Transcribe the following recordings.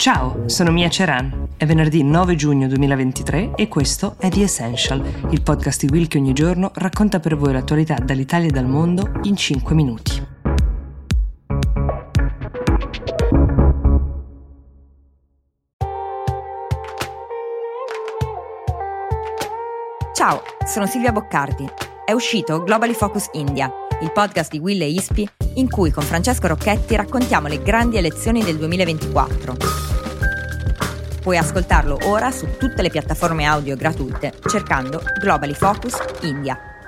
Ciao, sono Mia Ceran. È venerdì 9 giugno 2023 e questo è The Essential, il podcast di Will che ogni giorno racconta per voi l'attualità dall'Italia e dal mondo in 5 minuti. Ciao, sono Silvia Boccardi. È uscito Globally Focus India, il podcast di Will e Ispi in cui con Francesco Rocchetti raccontiamo le grandi elezioni del 2024 Puoi ascoltarlo ora su tutte le piattaforme audio gratuite cercando Globally Focus India.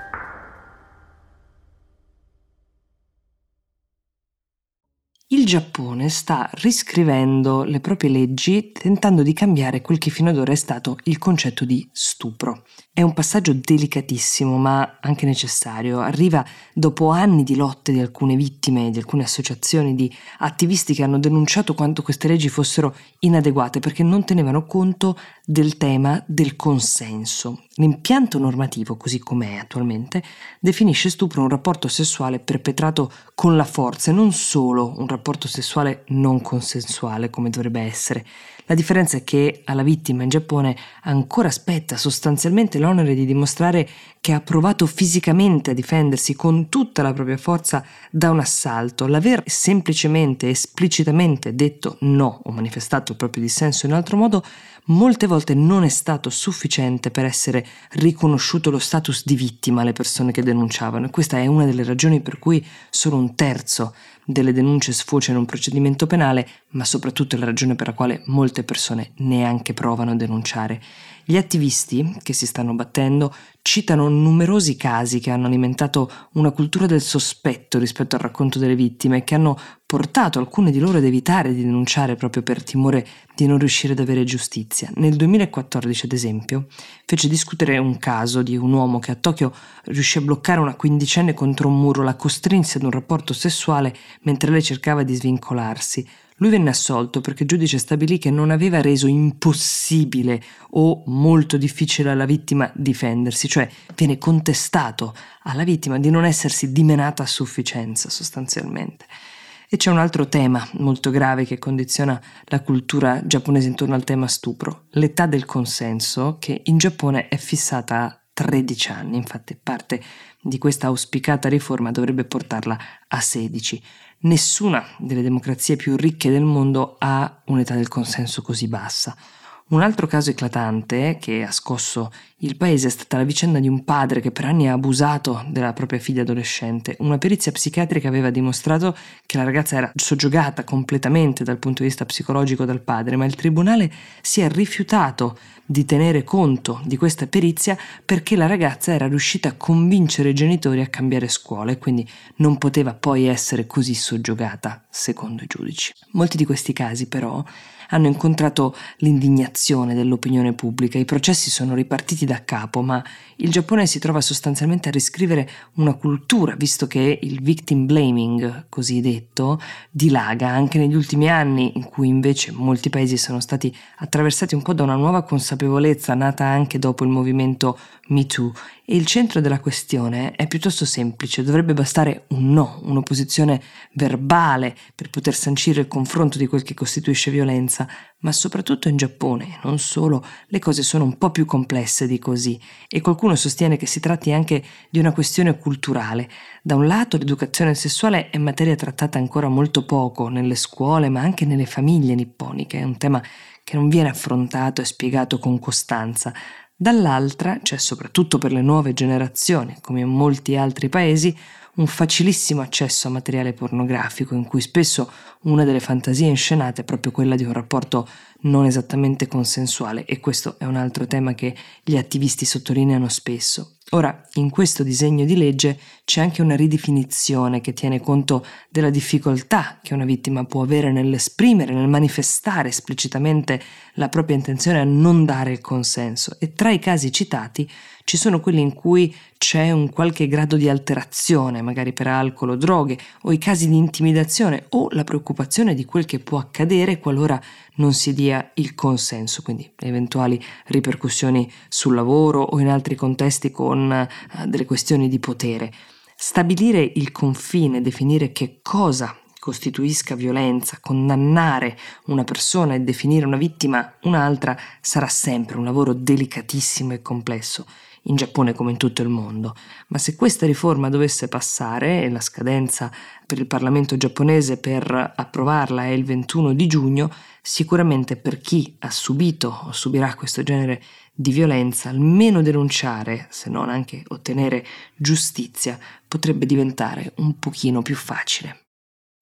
Il Giappone sta riscrivendo le proprie leggi tentando di cambiare quel che fino ad ora è stato il concetto di stupro. È un passaggio delicatissimo ma anche necessario. Arriva dopo anni di lotte di alcune vittime, di alcune associazioni, di attivisti che hanno denunciato quanto queste leggi fossero inadeguate perché non tenevano conto del tema del consenso. L'impianto normativo, così com'è attualmente, definisce stupro un rapporto sessuale perpetrato con la forza e non solo un rapporto sessuale non consensuale come dovrebbe essere. La differenza è che alla vittima in Giappone ancora spetta sostanzialmente l'onere di dimostrare che ha provato fisicamente a difendersi con tutta la propria forza da un assalto. L'aver semplicemente, esplicitamente detto no o manifestato il proprio dissenso in altro modo molte volte non è stato sufficiente per essere riconosciuto lo status di vittima alle persone che denunciavano e questa è una delle ragioni per cui solo un terzo delle denunce sfocia in un procedimento penale, ma soprattutto è la ragione per la quale molte persone neanche provano a denunciare. Gli attivisti che si stanno battendo citano numerosi casi che hanno alimentato una cultura del sospetto rispetto al racconto delle vittime e che hanno portato alcune di loro ad evitare di denunciare proprio per timore di non riuscire ad avere giustizia. Nel 2014, ad esempio, fece discutere un caso di un uomo che a Tokyo riuscì a bloccare una quindicenne contro un muro, la costrinse ad un rapporto sessuale mentre lei cercava di svincolarsi. Lui venne assolto perché il giudice stabilì che non aveva reso impossibile o molto difficile alla vittima difendersi, cioè viene contestato alla vittima di non essersi dimenata a sufficienza sostanzialmente. E c'è un altro tema molto grave che condiziona la cultura giapponese intorno al tema stupro, l'età del consenso, che in Giappone è fissata a 13 anni, infatti parte di questa auspicata riforma dovrebbe portarla a 16. Nessuna delle democrazie più ricche del mondo ha un'età del consenso così bassa. Un altro caso eclatante che ha scosso il paese è stata la vicenda di un padre che per anni ha abusato della propria figlia adolescente. Una perizia psichiatrica aveva dimostrato che la ragazza era soggiogata completamente dal punto di vista psicologico dal padre, ma il tribunale si è rifiutato di tenere conto di questa perizia perché la ragazza era riuscita a convincere i genitori a cambiare scuola e quindi non poteva poi essere così soggiogata, secondo i giudici. Molti di questi casi però hanno incontrato l'indignazione dell'opinione pubblica, i processi sono ripartiti da capo, ma il Giappone si trova sostanzialmente a riscrivere una cultura, visto che il victim blaming, così detto, dilaga. Anche negli ultimi anni, in cui invece molti paesi sono stati attraversati un po' da una nuova consapevolezza nata anche dopo il movimento Me Too. E il centro della questione è piuttosto semplice, dovrebbe bastare un no, un'opposizione verbale per poter sancire il confronto di quel che costituisce violenza, ma soprattutto in Giappone, non solo, le cose sono un po' più complesse di così e qualcuno sostiene che si tratti anche di una questione culturale. Da un lato l'educazione sessuale è materia trattata ancora molto poco nelle scuole, ma anche nelle famiglie nipponiche, è un tema che non viene affrontato e spiegato con costanza. Dall'altra c'è soprattutto per le nuove generazioni, come in molti altri paesi, un facilissimo accesso a materiale pornografico in cui spesso una delle fantasie inscenate è proprio quella di un rapporto non esattamente consensuale e questo è un altro tema che gli attivisti sottolineano spesso. Ora, in questo disegno di legge c'è anche una ridefinizione che tiene conto della difficoltà che una vittima può avere nell'esprimere, nel manifestare esplicitamente la propria intenzione a non dare il consenso e tra i casi citati ci sono quelli in cui c'è un qualche grado di alterazione, magari per alcol o droghe, o i casi di intimidazione o la preoccupazione di quel che può accadere qualora non si dia il consenso, quindi eventuali ripercussioni sul lavoro o in altri contesti con uh, delle questioni di potere. Stabilire il confine, definire che cosa costituisca violenza, condannare una persona e definire una vittima un'altra sarà sempre un lavoro delicatissimo e complesso in Giappone come in tutto il mondo, ma se questa riforma dovesse passare e la scadenza per il Parlamento giapponese per approvarla è il 21 di giugno, sicuramente per chi ha subito o subirà questo genere di violenza, almeno denunciare, se non anche ottenere giustizia, potrebbe diventare un pochino più facile.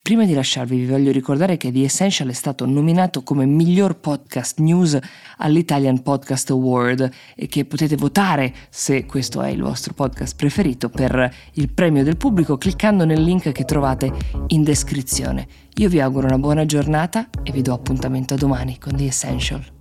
Prima di lasciarvi vi voglio ricordare che The Essential è stato nominato come miglior podcast news all'Italian Podcast Award e che potete votare se questo è il vostro podcast preferito per il premio del pubblico cliccando nel link che trovate in descrizione. Io vi auguro una buona giornata e vi do appuntamento a domani con The Essential.